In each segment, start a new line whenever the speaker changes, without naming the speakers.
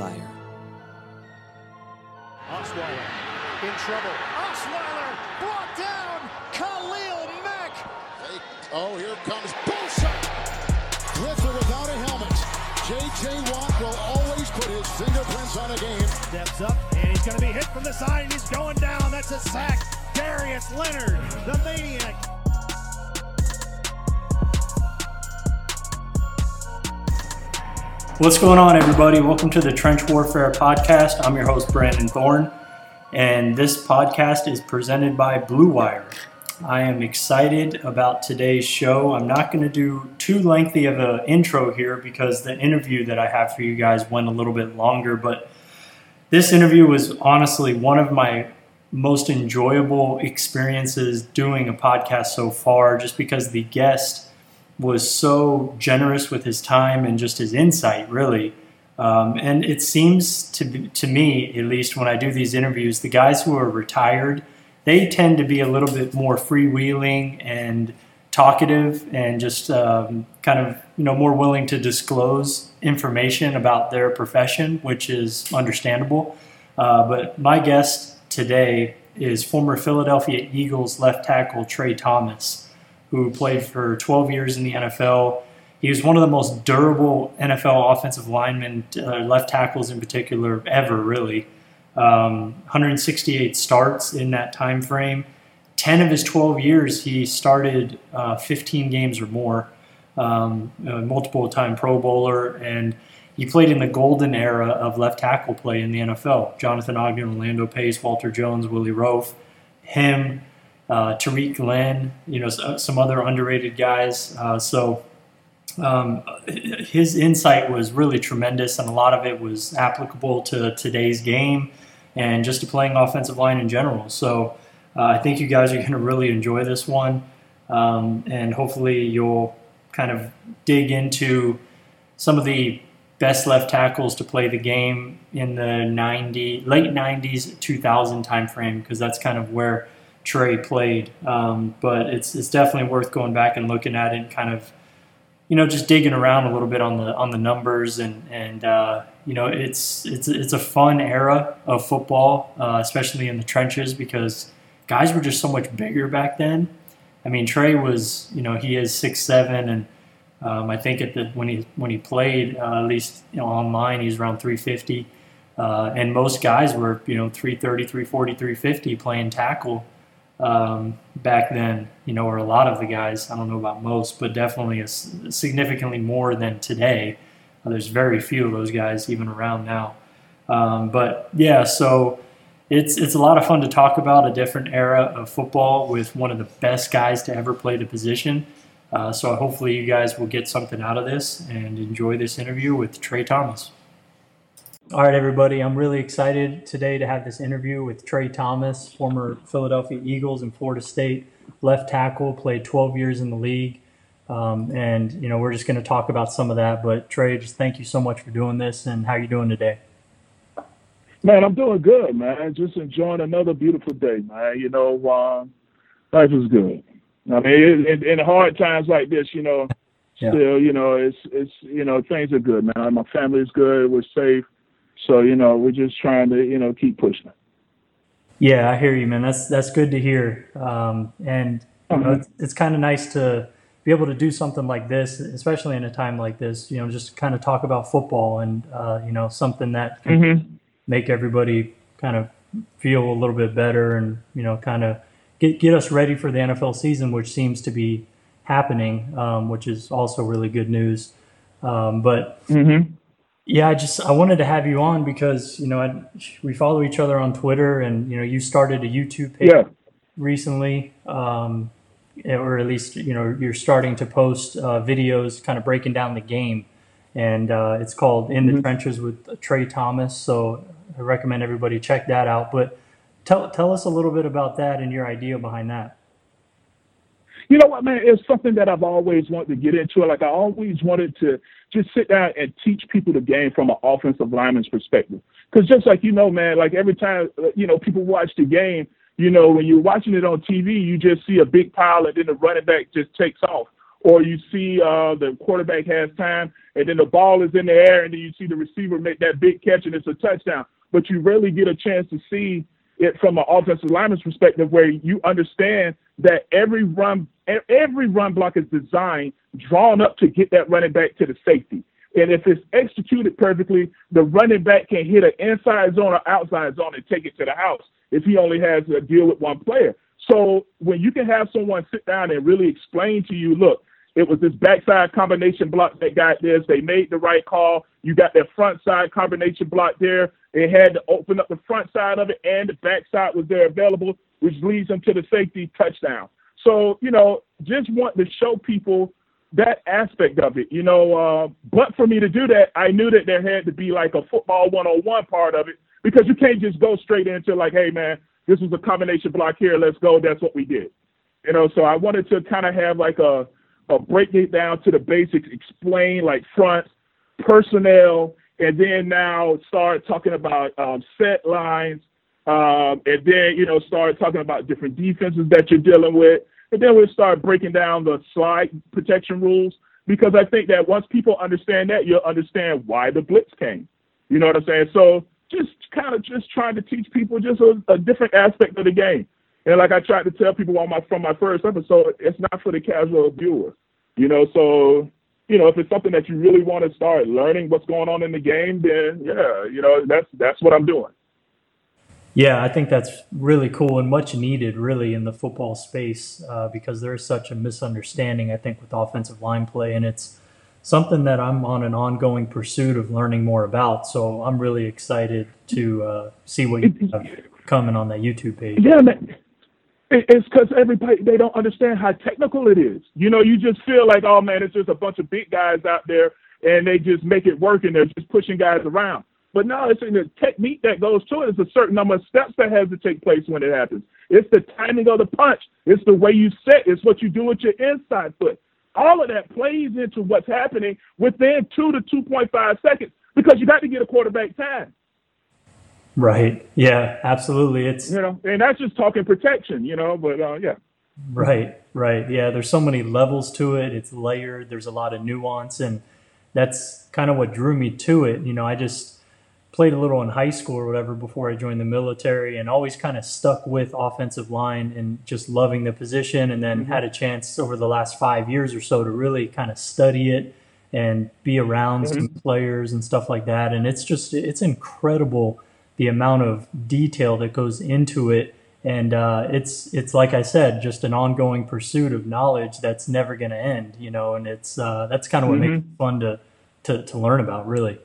Wire.
Osweiler in trouble. Osweiler brought down. Khalil Mack.
Oh, here comes Bosa. With or without a helmet, J.J. Watt will always put his fingerprints on a game.
Steps up and he's going to be hit from the side and he's going down. That's a sack. Darius Leonard, the maniac.
What's going on, everybody? Welcome to the Trench Warfare Podcast. I'm your host, Brandon Thorne, and this podcast is presented by Blue Wire. I am excited about today's show. I'm not going to do too lengthy of an intro here because the interview that I have for you guys went a little bit longer, but this interview was honestly one of my most enjoyable experiences doing a podcast so far just because the guest was so generous with his time and just his insight, really. Um, and it seems to be, to me, at least when I do these interviews, the guys who are retired, they tend to be a little bit more freewheeling and talkative, and just um, kind of you know more willing to disclose information about their profession, which is understandable. Uh, but my guest today is former Philadelphia Eagles left tackle Tra Thomas who played for 12 years in the NFL. He was one of the most durable NFL offensive linemen, uh, left tackles in particular, ever really. Um, 168 starts in that time frame. 10 of his 12 years, he started uh, 15 games or more. Um, multiple time Pro Bowler, and he played in the golden era of left tackle play in the NFL. Jonathan Ogden, Orlando Pace, Walter Jones, Willie Roaf, him, uh, Tarik Glenn, you know, some other underrated guys. Uh, so um, his insight was really tremendous, and a lot of it was applicable to today's game and just to playing offensive line in general. So uh, I think you guys are going to really enjoy this one, um, and hopefully you'll kind of dig into some of the best left tackles to play the game in the 90 late 90s 2000 timeframe because that's kind of where Tra played. Um, but it's it's definitely worth going back and looking at it and kind of you know just digging around a little bit on the on the numbers and and uh, you know it's it's it's a fun era of football, uh, especially in the trenches because guys were just so much bigger back then. I mean, Tra was you know he is six seven and. Um, I think at the when he when he played, uh, at least you know, online, he's around 350, uh, and most guys were you know 330, 340, 350 playing tackle um, back then, you know, or a lot of the guys. I don't know about most, but definitely a, significantly more than today. Uh, there's very few of those guys even around now. Um, but yeah, so it's it's a lot of fun to talk about a different era of football with one of the best guys to ever play the position. Uh, so hopefully you guys will get something out of this and enjoy this interview with Tra Thomas. All right, everybody. I'm really excited today to have this interview with Tra Thomas, former Philadelphia Eagles and Florida State left tackle, played 12 years in the league. Um, and, you know, we're just going to talk about some of that. But, Tra, just thank you so much for doing this. And how you doing today?
Man, I'm doing good, man. Just enjoying another beautiful day, man. You know, um, life is good. I mean, in, in hard times like this, you know, yeah. still, you know, it's, it's, you know, things are good, man. My family's good. We're safe so you know, we're just trying to you know keep pushing.
Yeah, I hear you, man. That's that's good to hear. Um, and you know, it's, it's kind of nice to be able to do something like this, especially in a time like this. You know, just kind of talk about football and uh, you know something that can mm-hmm. make everybody kind of feel a little bit better and you know kind of get get us ready for the NFL season, which seems to be happening, um, which is also really good news. Um, but mm-hmm. Yeah, I just I wanted to have you on because you know I, we follow each other on Twitter, and you know you started a YouTube page yeah. recently, um, or at least you know you're starting to post uh, videos, kind of breaking down the game, and uh, it's called "In the mm-hmm. Trenches" with Tra Thomas. So I recommend everybody check that out. But tell tell us a little bit about that and your idea behind that.
You know what, man? It's something that I've always wanted to get into. Like I always wanted to just sit down and teach people the game from an offensive lineman's perspective. Because just like you know, man, like every time uh, you know people watch the game, you know when you're watching it on TV, you just see a big pile and then the running back just takes off. or you see uh, the quarterback has time, and then the ball is in the air, and then you see the receiver make that big catch, and it's a touchdown. But you rarely get a chance to see it from an offensive lineman's perspective, where you understand that every run every run block is designed, drawn up to get that running back to the safety. And if it's executed perfectly, the running back can hit an inside zone or outside zone and take it to the house if he only has to deal with one player. So when you can have someone sit down and really explain to you, look, it was this backside combination block that got this. They made the right call. You got that front side combination block there. They had to open up the front side of it, and the backside was there available, which leads them to the safety touchdown. So, you know, just want to show people that aspect of it, you know. Uh, but for me to do that, I knew that there had to be like a football 101 part of it because you can't just go straight into like, hey, man, this was a combination block here. Let's go. That's what we did. You know, so I wanted to kind of have like a, a break it down to the basics, explain like front, personnel, and then now start talking about um, set lines, um, and then you know start talking about different defenses that you're dealing with, and then we'll start breaking down the slide protection rules because I think that once people understand that, you'll understand why the blitz came. You know what I'm saying? So just kind of just trying to teach people just a, a different aspect of the game. And like I tried to tell people on my from my first episode, it's not for the casual viewer. You know, so you know, if it's something that you really want to start learning what's going on in the game, then yeah, you know, that's that's what I'm doing.
Yeah, I think that's really cool and much needed, really, in the football space uh, because there is such a misunderstanding, I think, with offensive line play, and it's something that I'm on an ongoing pursuit of learning more about. So I'm really excited to uh, see what you have coming on that YouTube page.
Yeah, man. It's because everybody they don't understand how technical it is. You know, you just feel like, oh man, it's just a bunch of big guys out there, and they just make it work, and they're just pushing guys around. But no, it's in the technique that goes to it. It's a certain number of steps that has to take place when it happens. It's the timing of the punch. It's the way you set. It's what you do with your inside foot. All of that plays into what's happening within two to 2.5 seconds because you got to get a quarterback time.
Right. Yeah, absolutely. It's
you know, and that's just talking protection, you know, but uh, yeah.
Right, right. Yeah, there's so many levels to it. It's layered. There's a lot of nuance and that's kind of what drew me to it. You know, I just played a little in high school or whatever before I joined the military and always kind of stuck with offensive line and just loving the position and then mm-hmm. had a chance over the last 5 years or so to really kind of study it and be around mm-hmm. some players and stuff like that and it's just it's incredible the amount of detail that goes into it and uh, it's it's like I said, just an ongoing pursuit of knowledge that's never going to end, you know. And it's uh, that's kind of what mm-hmm. makes it fun to, to to learn about, really.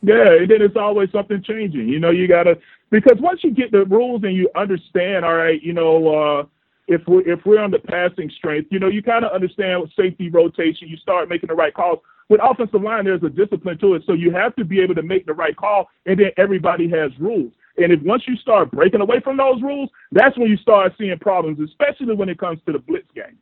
Yeah, and then it's always something changing. You know, you gotta because once you get the rules and you understand, all right, you know, uh, if we're if we're on the passing strength, you know, you kind of understand safety rotation. You start making the right calls. With offensive line, there's a discipline to it, so you have to be able to make the right call, and then everybody has rules. And if once you start breaking away from those rules, that's when you start seeing problems, especially when it comes to the blitz game.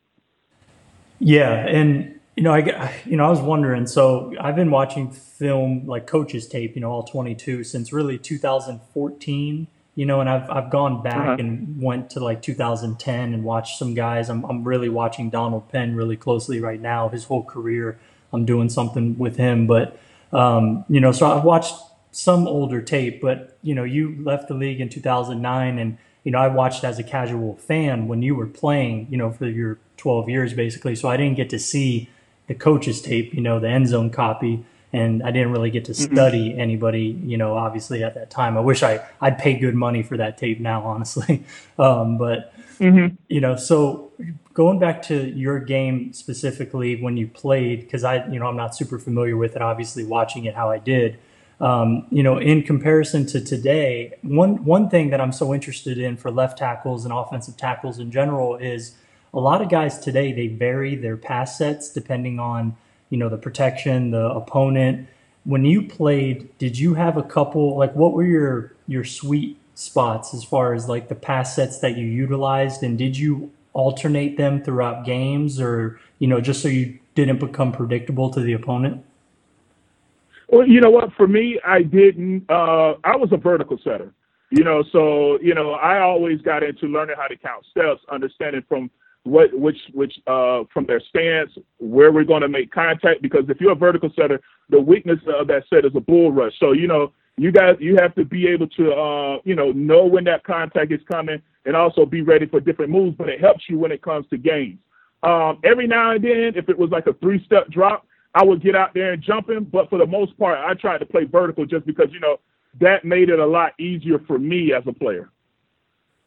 Yeah, and you know, I you know, I was wondering. So I've been watching film like coaches tape, you know, all 22 since really 2014. You know, and I've I've gone back uh-huh. and went to like 2010 and watched some guys. I'm I'm really watching Donald Penn really closely right now. His whole career, I'm doing something with him. But um, you know, so I've watched some older tape. But you know, you left the league in 2009, and you know, I watched as a casual fan when you were playing. You know, for your 12 years basically. So I didn't get to see the coach's tape, you know, the end zone copy. And I didn't really get to study mm-hmm. anybody, you know, obviously at that time. I wish I, I'd pay good money for that tape now, honestly. Um, but, mm-hmm. you know, so going back to your game specifically when you played, because I, you know, I'm not super familiar with it, obviously watching it how I did. Um, you know, in comparison to today, one one thing that I'm so interested in for left tackles and offensive tackles in general is a lot of guys today they vary their pass sets depending on you know the protection, the opponent. When you played, did you have a couple like what were your your sweet spots as far as like the pass sets that you utilized, and did you alternate them throughout games, or you know just so you didn't become predictable to the opponent?
Well, you know what? For me, I didn't. Uh, I was a vertical setter. You know, so you know, I always got into learning how to count steps, understanding from what which which uh from their stance, where we're going to make contact. Because if you're a vertical setter, the weakness of that set is a bull rush. So you know you guys you have to be able to uh you know know when that contact is coming and also be ready for different moves. But it helps you when it comes to games. Um, every now and then, if it was like a three step drop, I would get out there and jump him. But for the most part, I tried to play vertical just because you know that made it a lot easier for me as a player.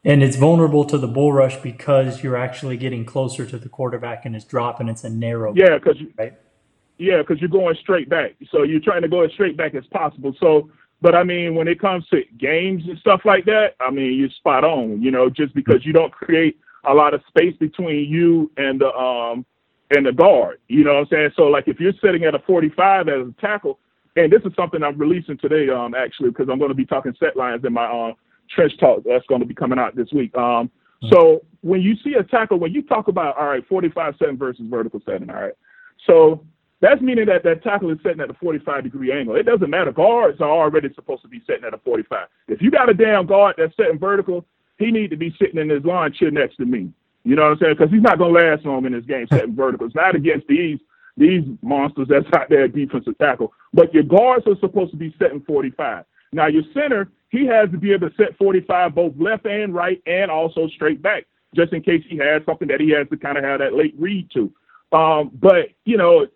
And it's vulnerable to the bull rush because you're actually getting closer to the quarterback and it's dropping. It's a narrow.
Yeah, because
right.
Yeah, because you're going straight back. So you're trying to go as straight back as possible. So, but I mean, when it comes to games and stuff like that, I mean, you're spot on. You know, just because you don't create a lot of space between you and the um and the guard. You know what I'm saying? So like if you're sitting at a 45 as a tackle, and this is something I'm releasing today, um, actually, because I'm going to be talking set lines in my um trench talk that's going to be coming out this week. Um, so when you see a tackle, when you talk about all right, 45 setting versus vertical setting, all right. So that's meaning that that tackle is setting at a 45 degree angle. It doesn't matter. Guards are already supposed to be setting at a 45. If you got a damn guard that's setting vertical, he need to be sitting in his line chair next to me. You know what I'm saying? Because he's not going to last long in this game setting verticals. Not against these these monsters that's out there defensive tackle. But your guards are supposed to be setting 45. Now your center, he has to be able to set 45 both left and right and also straight back, just in case he has something that he has to kind of have that late read to. Um, but you know,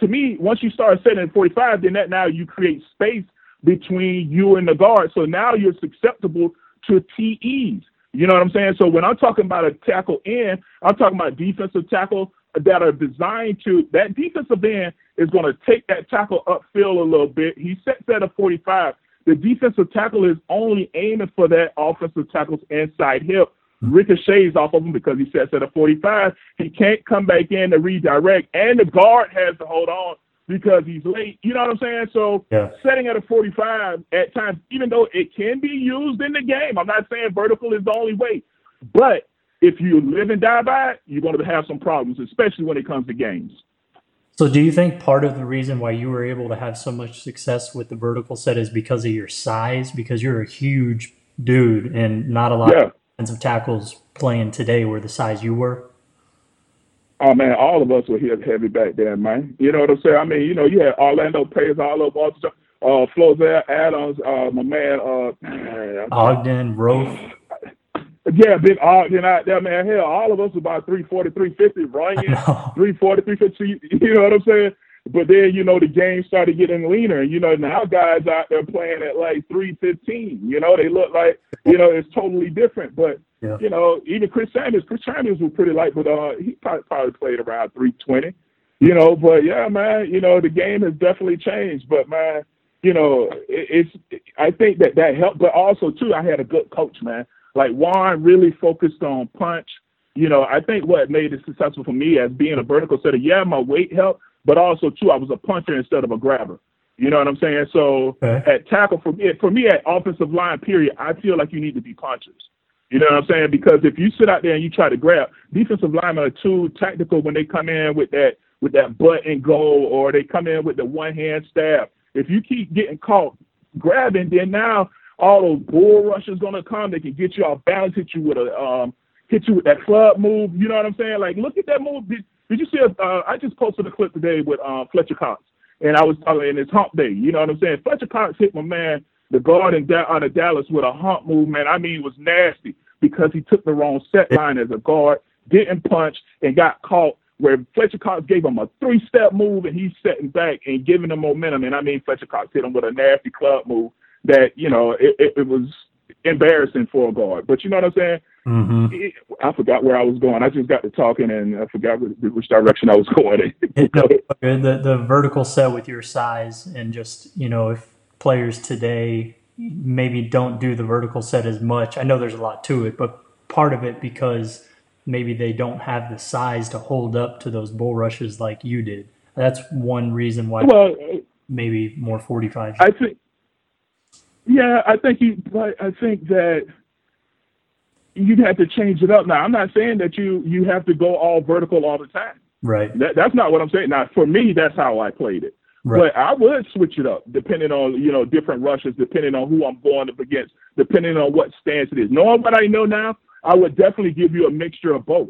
to me, once you start setting 45, then that now you create space between you and the guard. So now you're susceptible to TEs. You know what I'm saying? So when I'm talking about a tackle in, I'm talking about defensive tackle that are designed to that defensive end is going to take that tackle upfield a little bit. He sets at a 45. The defensive tackle is only aiming for that offensive tackle's inside hip. Ricochets off of him because he sets at a 45. He can't come back in to redirect, and the guard has to hold on because he's late. You know what I'm saying? So
yeah.
setting at a 45 at times, even though it can be used in the game, I'm not saying vertical is the only way, but if you live and die by it, you're going to have some problems, especially when it comes to games.
So, do you think part of the reason why you were able to have so much success with the vertical set is because of your size? Because you're a huge dude, and not a lot
yeah.
of defensive tackles playing today were the size you were.
Oh man, all of us were here heavy back then, man. You know what I'm saying? I mean, you know, you had Orlando Pace, all of us, uh, Flozell Adams, uh, my man, uh,
Ogden, Roaf.
Yeah, big Ogden out there, man. Hell, all of us about 340, 350, running 340, 350. You know what I'm saying? But then, you know, the game started getting leaner. You know, now guys out there playing at like 315. You know, they look like, you know, it's totally different. But,
yeah.
you know, even Chris Sanders, Chris Sanders was pretty light, but uh, he probably, probably played around 320. You know, but yeah, man, you know, the game has definitely changed. But, man, you know, it, it's, I think that that helped. But also, too, I had a good coach, man. Like Warren really focused on punch. You know, I think what made it successful for me as being a vertical setter, yeah, my weight helped, but also too, I was a puncher instead of a grabber. You know what I'm saying? So
okay.
at tackle for me, for me at offensive line, period, I feel like you need to be punchers. You know what I'm saying? Because if you sit out there and you try to grab, defensive linemen are too tactical when they come in with that with that butt and go, or they come in with the one hand stab. If you keep getting caught grabbing, then now all those bull rushes gonna come. They can get you off balance, hit you with a um, hit you with that club move. You know what I'm saying? Like, look at that move. Did, did you see? A, uh, I just posted a clip today with uh, Fletcher Cox, and I was talking in his hump day. You know what I'm saying? Fletcher Cox hit my man, the guard in da- out of Dallas, with a hump move. Man, I mean, it was nasty because he took the wrong set line as a guard, didn't punch, and got caught. Where Fletcher Cox gave him a three-step move, and he's setting back and giving him momentum. And I mean, Fletcher Cox hit him with a nasty club move that you know it, it, it was embarrassing for a guard. But you know what I'm saying?
Mm-hmm.
I forgot where I was going. I just got to talking and I forgot which, direction I was going.
the the vertical set with your size and just you know if players today maybe don't do the vertical set as much. I know there's a lot to it, but part of it because maybe they don't have the size to hold up to those bull rushes like you did. That's one reason why
well,
maybe more 45.
I think yeah, I think you. I think that you'd have to change it up. Now, I'm not saying that you you have to go all vertical all the time.
Right.
That, that's not what I'm saying. Now, for me, that's how I played it.
Right.
But I would switch it up depending on you know different rushes, depending on who I'm going up against, depending on what stance it is. Knowing what I know now, I would definitely give you a mixture of both.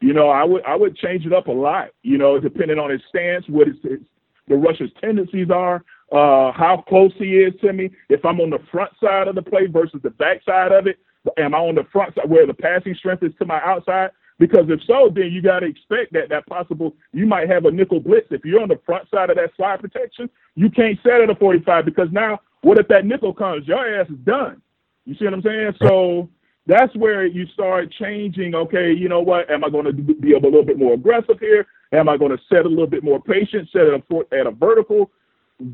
You know, I would I would change it up a lot. You know, depending on his stance, what his, his the rusher's tendencies are, uh, how close he is to me. If I'm on the front side of the play versus the back side of it, am I on the front side where the passing strength is to my outside? Because if so, then you got to expect that that possible you might have a nickel blitz. If you're on the front side of that slide protection, you can't set at a 45 because now what if that nickel comes? Your ass is done. You see what I'm saying? So that's where you start changing. Okay, you know what? Am I going to be a little bit more aggressive here? Am I going to set a little bit more patient, set at a, at a vertical?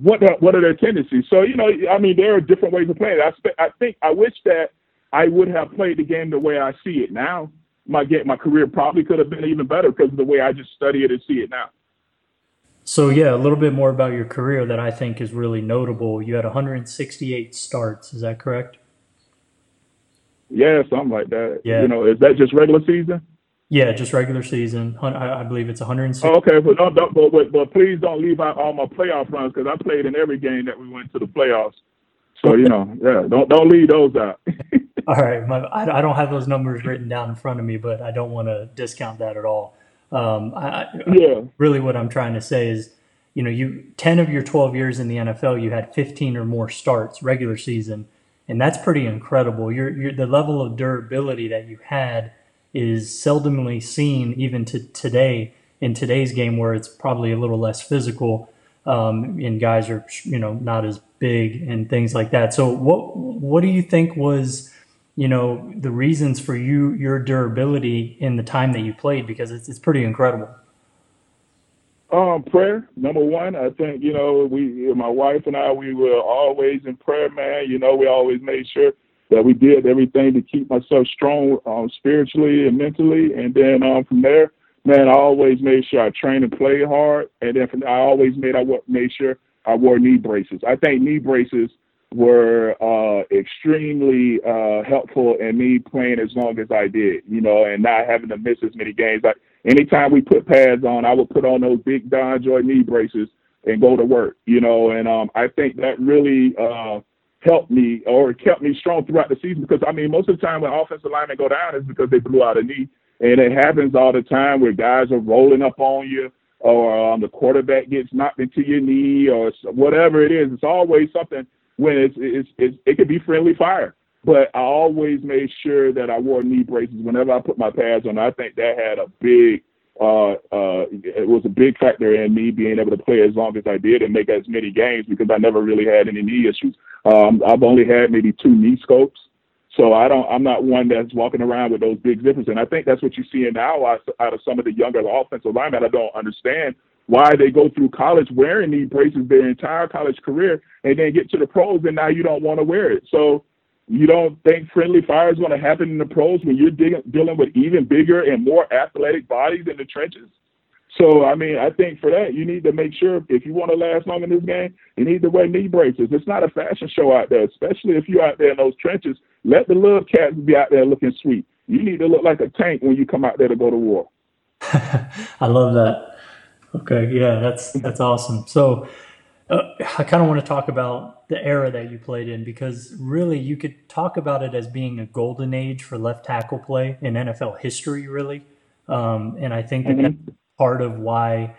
What are, what are their tendencies? So you know, I mean, there are different ways of playing. I I think I wish that I would have played the game the way I see it now. My get my career probably could have been even better because of the way I just study it and see it now.
So yeah, a little bit more about your career that I think is really notable. You had 168 starts. Is that correct?
Yeah, something like that.
Yeah.
You know, is that just regular season?
Yeah, just regular season. I, I believe it's 160.
Oh, okay, but, don't, don't, but, but, but please don't leave out all my playoff runs because I played in every game that we went to the playoffs. So you know, yeah, don't don't leave those out.
all right, my, I, I don't have those numbers written down in front of me, but I don't want to discount that at all. Um, I,
yeah.
Really, what I'm trying to say is, you know, you 10 of your 12 years in the NFL, you had 15 or more starts regular season and that's pretty incredible. Your, your the level of durability that you had is seldomly seen even to today in today's game where it's probably a little less physical um, and guys are you know not as big and things like that. So what what do you think was you know the reasons for you your durability in the time that you played because it's it's pretty incredible.
Um, prayer, number one. I think, you know, we, my wife and I, we were always in prayer, man. You know, we always made sure that we did everything to keep myself strong um, spiritually and mentally. And then um, from there, man, I always made sure I trained and played hard. And then from I always made I made sure I wore knee braces. I think knee braces were uh, extremely uh, helpful in me playing as long as I did, you know, and not having to miss as many games. Like anytime we put pads on, I would put on those big DonJoy knee braces and go to work, you know, and um, I think that really uh, helped me or kept me strong throughout the season because I mean most of the time when offensive linemen go down is because they blew out a knee, and it happens all the time where guys are rolling up on you or um, the quarterback gets knocked into your knee or whatever it is. It's always something when it's, it's, it's it could be friendly fire. But I always made sure that I wore knee braces whenever I put my pads on. I think that had a big uh, uh, it was a big factor in me being able to play as long as I did and make as many games because I never really had any knee issues. Um, I've only had maybe two knee scopes, so I don't. I'm not one that's walking around with those big differences. And I think that's what you're seeing now out of some of the younger offensive linemen. I don't understand why they go through college wearing knee braces their entire college career and then get to the pros and now you don't want to wear it. So you don't think friendly fire is going to happen in the pros when you're dig- dealing with even bigger and more athletic bodies in the trenches? So, I mean, I think for that, you need to make sure if you want to last long in this game, you need to wear knee braces. It's not a fashion show out there, especially if you're out there in those trenches. Let the little cats be out there looking sweet. You need to look like a tank when you come out there to go to war.
I love that. Okay, yeah, that's that's awesome. So, uh, I kind of want to talk about the era that you played in because really you could talk about it as being a golden age for left tackle play in NFL history, really. Um, and I think that mm-hmm. that's part of why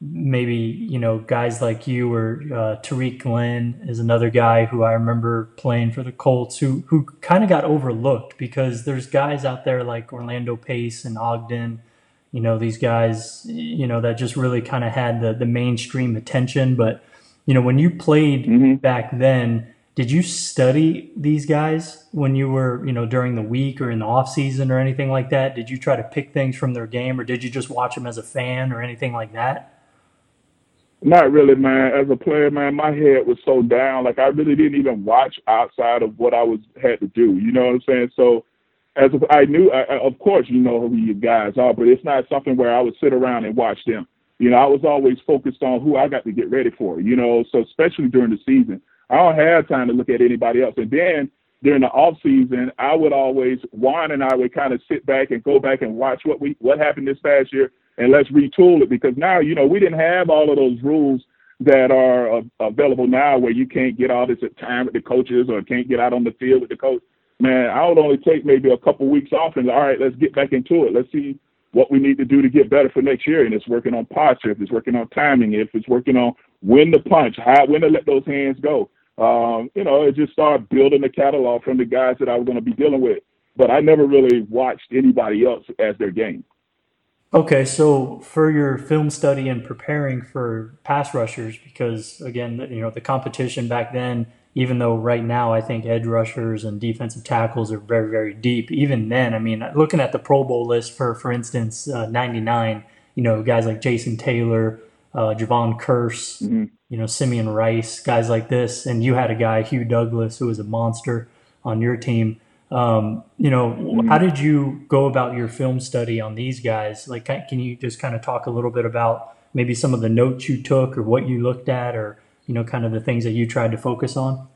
maybe you know guys like you or uh, Tarik Glenn is another guy who I remember playing for the Colts who who kind of got overlooked because there's guys out there like Orlando Pace and Ogden you know these guys you know that just really kind of had the the mainstream attention. But you know when you played mm-hmm. back then did you study these guys when you were you know during the week or in the off season or anything like that? Did you try to pick things from their game or did you just watch them as a fan or anything like that?
Not really man. As a player man my head was so down. Like i really didn't even watch outside of what i was had to do. You know what i'm saying? So as I knew, I, of course, you know who you guys are, but it's not something where I would sit around and watch them. You know, I was always focused on who I got to get ready for. You know, so especially during the season, I don't have time to look at anybody else. And then during the off season, I would always Juan and I would kind of sit back and go back and watch what we what happened this past year, and let's retool it because now you know we didn't have all of those rules that are uh, available now where you can't get all this time with the coaches or can't get out on the field with the coach man, I would only take maybe a couple weeks off and all right, let's get back into it. Let's see what we need to do to get better for next year. And it's working on posture, if it's working on timing, if it's working on when to punch, how when to let those hands go. Um, you know, it just started building the catalog from the guys that I was going to be dealing with. But I never really watched anybody else as their game.
Okay, so for your film study and preparing for pass rushers, because again, you know, the competition back then, even though right now I think edge rushers and defensive tackles are very, very deep, even then, I mean, looking at the Pro Bowl list for, for instance, uh, 99, you know, guys like Jason Taylor, uh, Jevon Kearse, mm-hmm. you know, Simeon Rice, guys like this, and you had a guy, Hugh Douglas, who was a monster on your team. Um, you know, mm-hmm. how did you go about your film study on these guys? Like, can you just kind of talk a little bit about maybe some of the notes you took or what you looked at or, you know, kind of the things that you tried to focus on?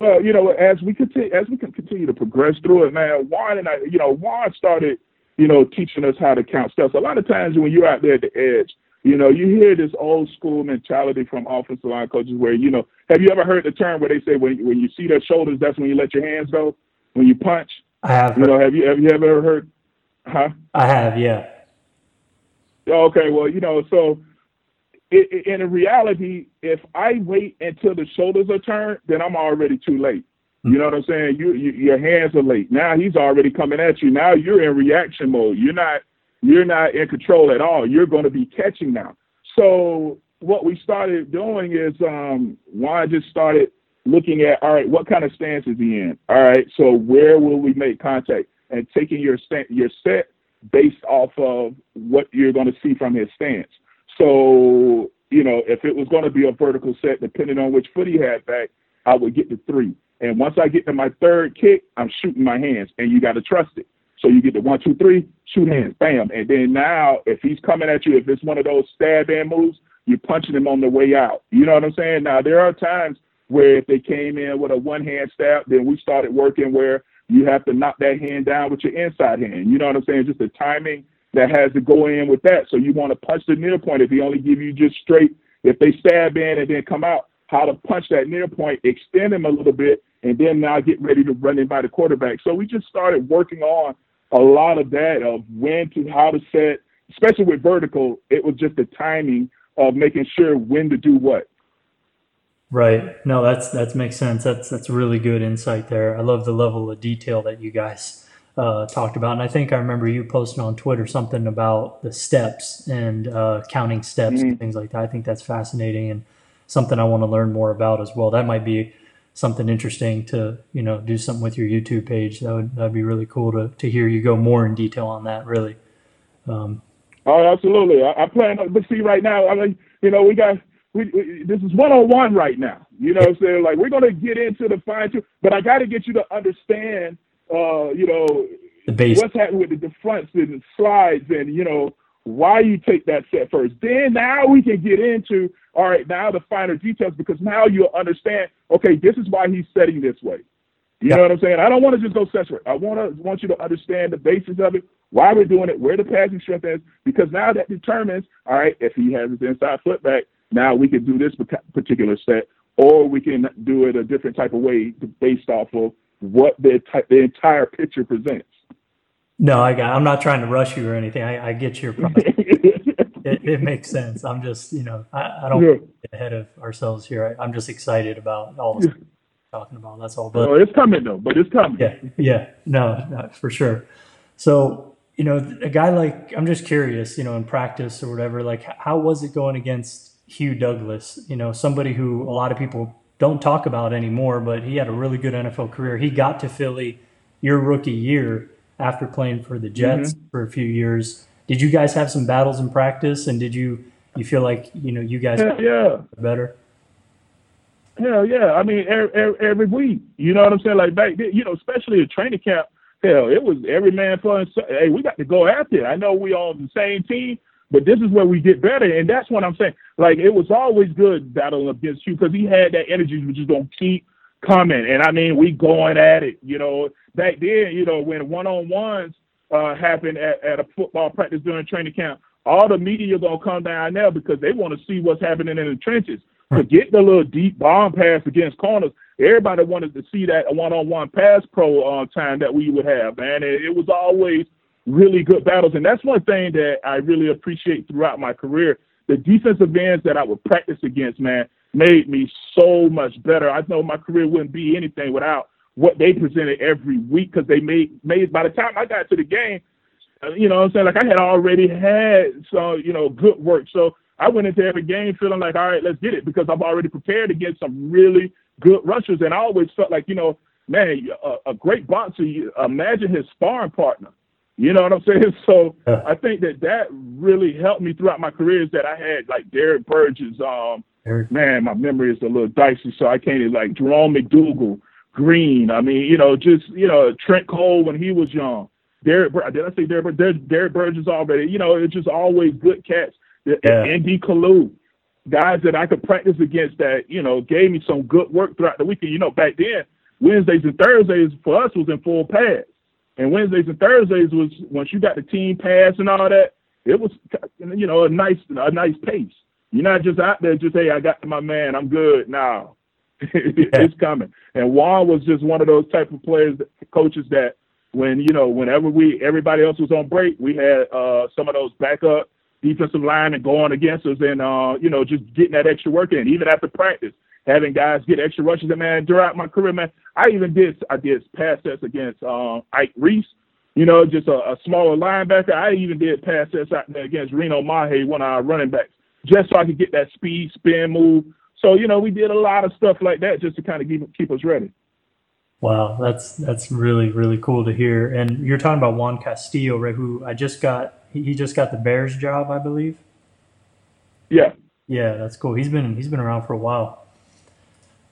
Well, you know, as we continue, as we can continue to progress through it, man, Juan and I, you know, Juan started, you know, teaching us how to count stuff. So a lot of times when you're out there at the edge, you know, you hear this old school mentality from offensive line coaches where, you know, have you ever heard the term where they say when when you see their shoulders, that's when you let your hands go when you punch?
I have.
You know, have you have you ever heard? Huh?
I have, yeah.
Okay, well, you know, so in reality, if I wait until the shoulders are turned, then I'm already too late. You know what I'm saying? You, you, your hands are late. Now he's already coming at you. Now you're in reaction mode. You're not you're not in control at all. You're going to be catching now. So what we started doing is um, Juan just started looking at all right, what kind of stance is he in? All right, so where will we make contact? And taking your st- your set based off of what you're going to see from his stance. So you know, if it was going to be a vertical set, depending on which foot he had back, I would get to three. And once I get to my third kick, I'm shooting my hands, and you got to trust it. So you get the one, two, three, shoot hands, bam. And then now, if he's coming at you, if it's one of those stab in moves, you're punching him on the way out. You know what I'm saying? Now, there are times where if they came in with a one hand stab, then we started working where you have to knock that hand down with your inside hand. You know what I'm saying? Just the timing that has to go in with that. So you want to punch the near point if he only give you just straight, if they stab in and then come out, how to punch that near point, extend him a little bit, and then now get ready to run in by the quarterback. So we just started working on a lot of that of when to how to set, especially with vertical. It was just the timing of making sure when to do what.
Right. No, that's that makes sense. That's that's really good insight there. I love the level of detail that you guys uh, talked about, and I think I remember you posting on Twitter something about the steps and uh, counting steps mm-hmm. and things like that. I think that's fascinating and something I want to learn more about as well. That might be something interesting to you know do something with your YouTube page. That would that'd be really cool to to hear you go more in detail on that. Really. Um,
oh, absolutely. I, I plan. But see, right now, I mean, you know, we got. We, we, this is one on one right now. You know what I'm saying? Like we're gonna get into the fine tune, but I got to get you to understand, uh, you know, what's happening with the, the fronts and the slides, and you know why you take that set first. Then now we can get into all right, now the finer details because now you'll understand, okay, this is why he's setting this way. You know what I'm saying? I don't want to just go separate. I want to want you to understand the basis of it, why we're doing it, where the passing strength is, because now that determines, all right, if he has his inside foot back, now we can do this particular set, or we can do it a different type of way based off of what the the entire picture presents.
No, I got. I'm not trying to rush you or anything. I, I get your point. it, it, makes sense. I'm just, you know, I, I don't yeah. get ahead of ourselves here. I, am just excited about all this yeah. talking about. That's all.
But it's coming though. But it's coming.
Yeah, yeah, no, no, for sure. So, you know, a guy like I'm just curious, you know, in practice or whatever. Like, how was it going against Hugh Douglas? You know, somebody who a lot of people don't talk about anymore, but he had a really good NFL career. He got to Philly your rookie year after playing for the Jets mm-hmm. for a few years did you guys have some battles in practice, and did you you feel like you know you guys
Hell yeah
better?
Hell yeah! I mean, every, every week, you know what I'm saying? Like back then, you know, especially at training camp. Hell, it was every man for himself. Hey, we got to go after it. I know we on the same team, but this is where we get better, and that's what I'm saying. Like it was always good battling against you because he had that energy, which is gonna keep coming. And I mean, we going at it. You know, back then, you know, when one on ones uh, happen at, at a football practice during training camp, all the media gonna come down there because they want to see what's happening in the trenches. Forget the little deep bomb pass against corners. Everybody wanted to see that one-on-one pass pro uh, time that we would have, man. It, it was always really good battles. And that's one thing that I really appreciate throughout my career. The defensive ends that I would practice against, man, made me so much better. I know my career wouldn't be anything without what they presented every week because they made made by the time I got to the game, uh, you know what I'm saying? Like I had already had some, you know, good work. So I went into every game feeling like, all right, let's get it because I've already prepared against some really good rushers. And I always felt like, you know, man, a, a great boxer, imagine his sparring partner. You know what I'm saying? So. I think that that really helped me throughout my career is that I had like Derrick Burgess. Um, man, my memory is a little dicey, so I can't like Jerome McDougle, Green. I mean, you know, just you know Trent Cole when he was young. Derek, did I say Derrick? Derrick, Derrick Burgess already. You know, it's just always good cats. Yeah. N.D. Kalu, guys that I could practice against that, you know, gave me some good work throughout the weekend. You know, back then, Wednesdays and Thursdays for us was in full pads. And Wednesdays and Thursdays was once you got the team pass and all that, it was you know a nice a nice pace. You're not just out there just hey I got my man I'm good now. it's coming. And Juan was just one of those type of players, coaches that when you know whenever we everybody else was on break, we had uh, some of those backup defensive line and going against us and uh, you know just getting that extra work in even after practice having guys get extra rushes. And man, throughout my career, man, I even did I did pass sets against uh, Ike Reese. You know, just a, a smaller linebacker. I even did pass sets out there against Reno Mahe, one of our running backs, just so I could get that speed, spin move. So you know, we did a lot of stuff like that just to kind of keep keep us ready.
Wow, that's that's really really cool to hear. And you're talking about Juan Castillo, right? Who I just got he just got the Bears job, I believe.
Yeah.
Yeah, that's cool. He's been he's been around for a while.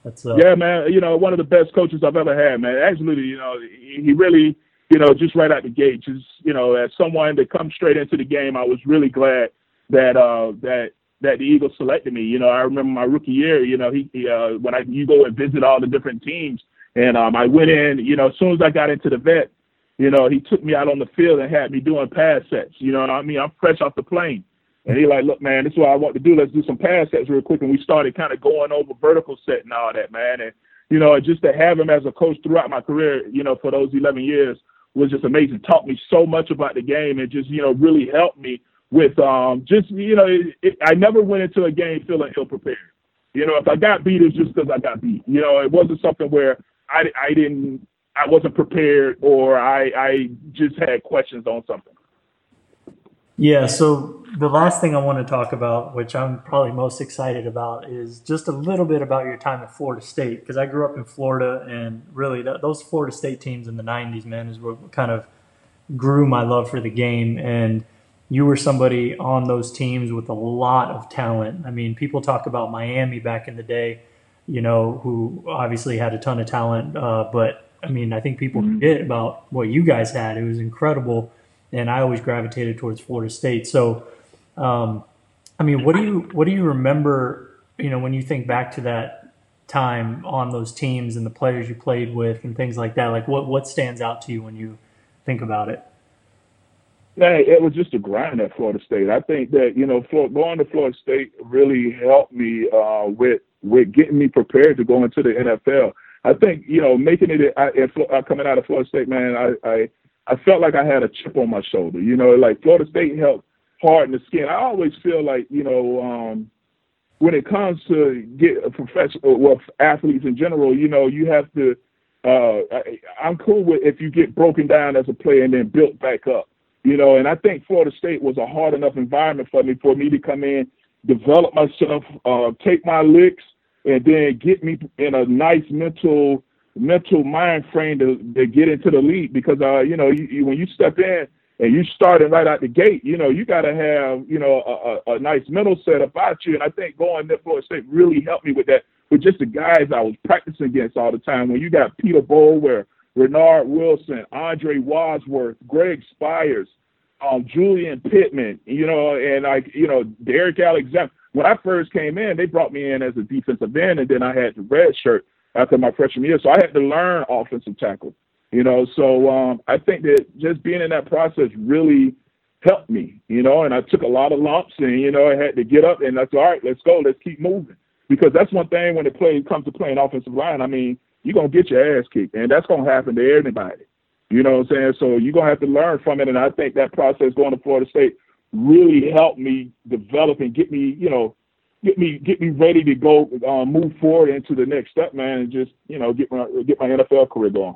That's uh, yeah, man. You know, one of the best coaches I've ever had, man. Absolutely. you know, he really, you know, just right out the gate, just you know, as someone that comes straight into the game, I was really glad that uh that that the Eagles selected me. You know, I remember my rookie year. You know, he, he uh, when I you go and visit all the different teams, and um, I went in. You know, as soon as I got into the vet, you know, he took me out on the field and had me doing pass sets. You know what I mean? I'm fresh off the plane. And he like, look, man, this is what I want to do. Let's do some pass sets real quick. And we started kind of going over vertical set and all that, man. And, you know, just to have him as a coach throughout my career, you know, for those 11 years was just amazing. Taught me so much about the game and just, you know, really helped me with um just, you know, it, it, I never went into a game feeling ill prepared. You know, if I got beat, it's just because I got beat. You know, it wasn't something where I, I didn't, I wasn't prepared or I, I just had questions on something.
Yeah, so the last thing I want to talk about, which I'm probably most excited about, is just a little bit about your time at Florida State. Because I grew up in Florida, and really, that, those Florida State teams in the 90s, man, is what kind of grew my love for the game. And you were somebody on those teams with a lot of talent. I mean, people talk about Miami back in the day, you know, who obviously had a ton of talent. Uh, but I mean, I think people mm-hmm. forget about what you guys had. It was incredible and I always gravitated towards Florida State. So, um, I mean, what do you what do you remember? You know, when you think back to that time on those teams and the players you played with and things like that, like what what stands out to you when you think about it?
Yeah, it was just a grind at Florida State. I think that you know, going to Florida State really helped me uh, with with getting me prepared to go into the NFL. I think you know, making it I, uh, coming out of Florida State, man, I, I I felt like I had a chip on my shoulder. You know, like Florida State helped harden the skin. I always feel like, you know, um, when it comes to get a professional, well, athletes in general, you know, you have to. Uh, I, I'm cool with if you get broken down as a player and then built back up. You know, and I think Florida State was a hard enough environment for me for me to come in, develop myself, uh, take my licks, and then get me in a nice mental mental mind frame to, to get into the league because uh you know you, you, when you step in and you starting right out the gate you know you got to have you know a, a, a, nice mental set about you. And I think going to Florida State really helped me with that with just the guys I was practicing against all the time. When you got Peter Boulware, Reinard Wilson, Andre Wadsworth, Greg Spires, um, Julian Pittman, you know, and like you know Derrick Alexander. When I first came in, they brought me in as a defensive end, and then I had the red shirt after my freshman year. So I had to learn offensive tackle, you know. So um, I think that just being in that process really helped me, you know. And I took a lot of lumps, and you know, I had to get up and that's all right. Let's go. Let's keep moving because that's one thing when it play comes to playing offensive line. I mean, you're gonna get your ass kicked, and that's gonna happen to everybody. You know what I'm saying? So you're gonna have to learn from it, and I think that process going to Florida State really helped me develop and get me, you know, get me get me ready to go uh, move forward into the next step, man, and just you know get my get my NFL career going.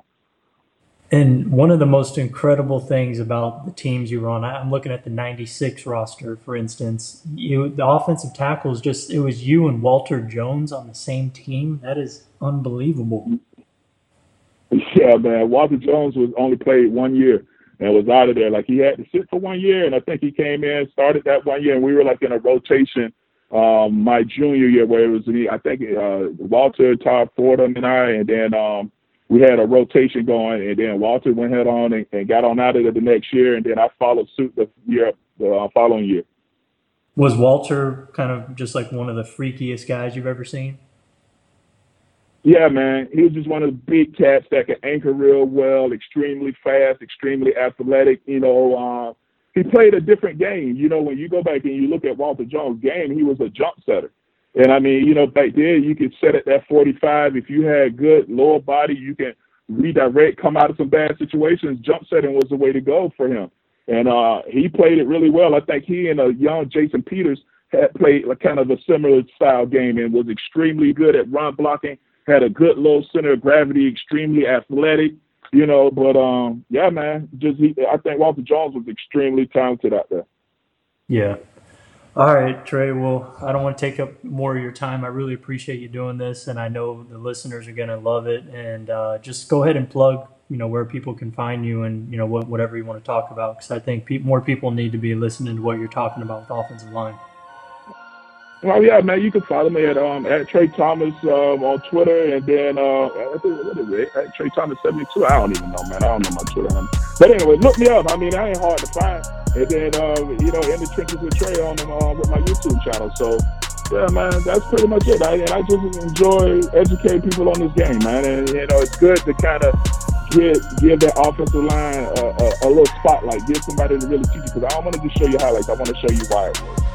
And one of the most incredible things about the teams you were on, I'm looking at the 96 roster, for instance. You, the offensive tackles, just it was you and Walter Jones on the same team. That is unbelievable.
Yeah, man. Walter Jones was only played one year and was out of there. Like he had to sit for one year, and I think he came in, started that one year, and we were like in a rotation um, my junior year where it was me. I think uh, Walter, Todd Fordham, and I, and then um, we had a rotation going, and then Walter went head on and, and got on out of it the next year, and then I followed suit the year the uh, following year.
Was Walter kind of just like one of the freakiest guys you've ever seen?
Yeah, man. He was just one of the big cats that could anchor real well, extremely fast, extremely athletic. You know, uh, he played a different game. You know, when you go back and you look at Walter Jones' game, he was a jump setter. And I mean, you know, back then you could set at that 45. If you had good lower body, you can redirect, come out of some bad situations. Jump setting was the way to go for him. And uh, he played it really well. I think he and a young Jason Peters had played a kind of a similar style game and was extremely good at run blocking, had a good low center of gravity, extremely athletic, you know. But um, yeah, man, just he, I think Walter Jones was extremely talented out there.
Yeah, all right, Tra. Well, I don't want to take up more of your time. I really appreciate you doing this, and I know the listeners are going to love it. And uh, just go ahead and plug, you know, where people can find you, and you know, what, whatever you want to talk about, because I think pe- more people need to be listening to what you're talking about with offensive line.
Well, yeah, man, you can follow me at um at Tra Thomas um, on Twitter, and then uh, I think what is it? At Tra Thomas seventy two. I don't even know, man. I don't know my Twitter. But anyway, look me up. I mean, I ain't hard to find. And then, uh, you know, in the trenches with Tra on uh, with my YouTube channel. So, yeah, man, that's pretty much it. I, and I just enjoy educating people on this game, man. And, you know, it's good to kind of give give that offensive line a, a, a, little spotlight, give somebody to really teach you. Because I don't want to just show you highlights. I want to show you why it works.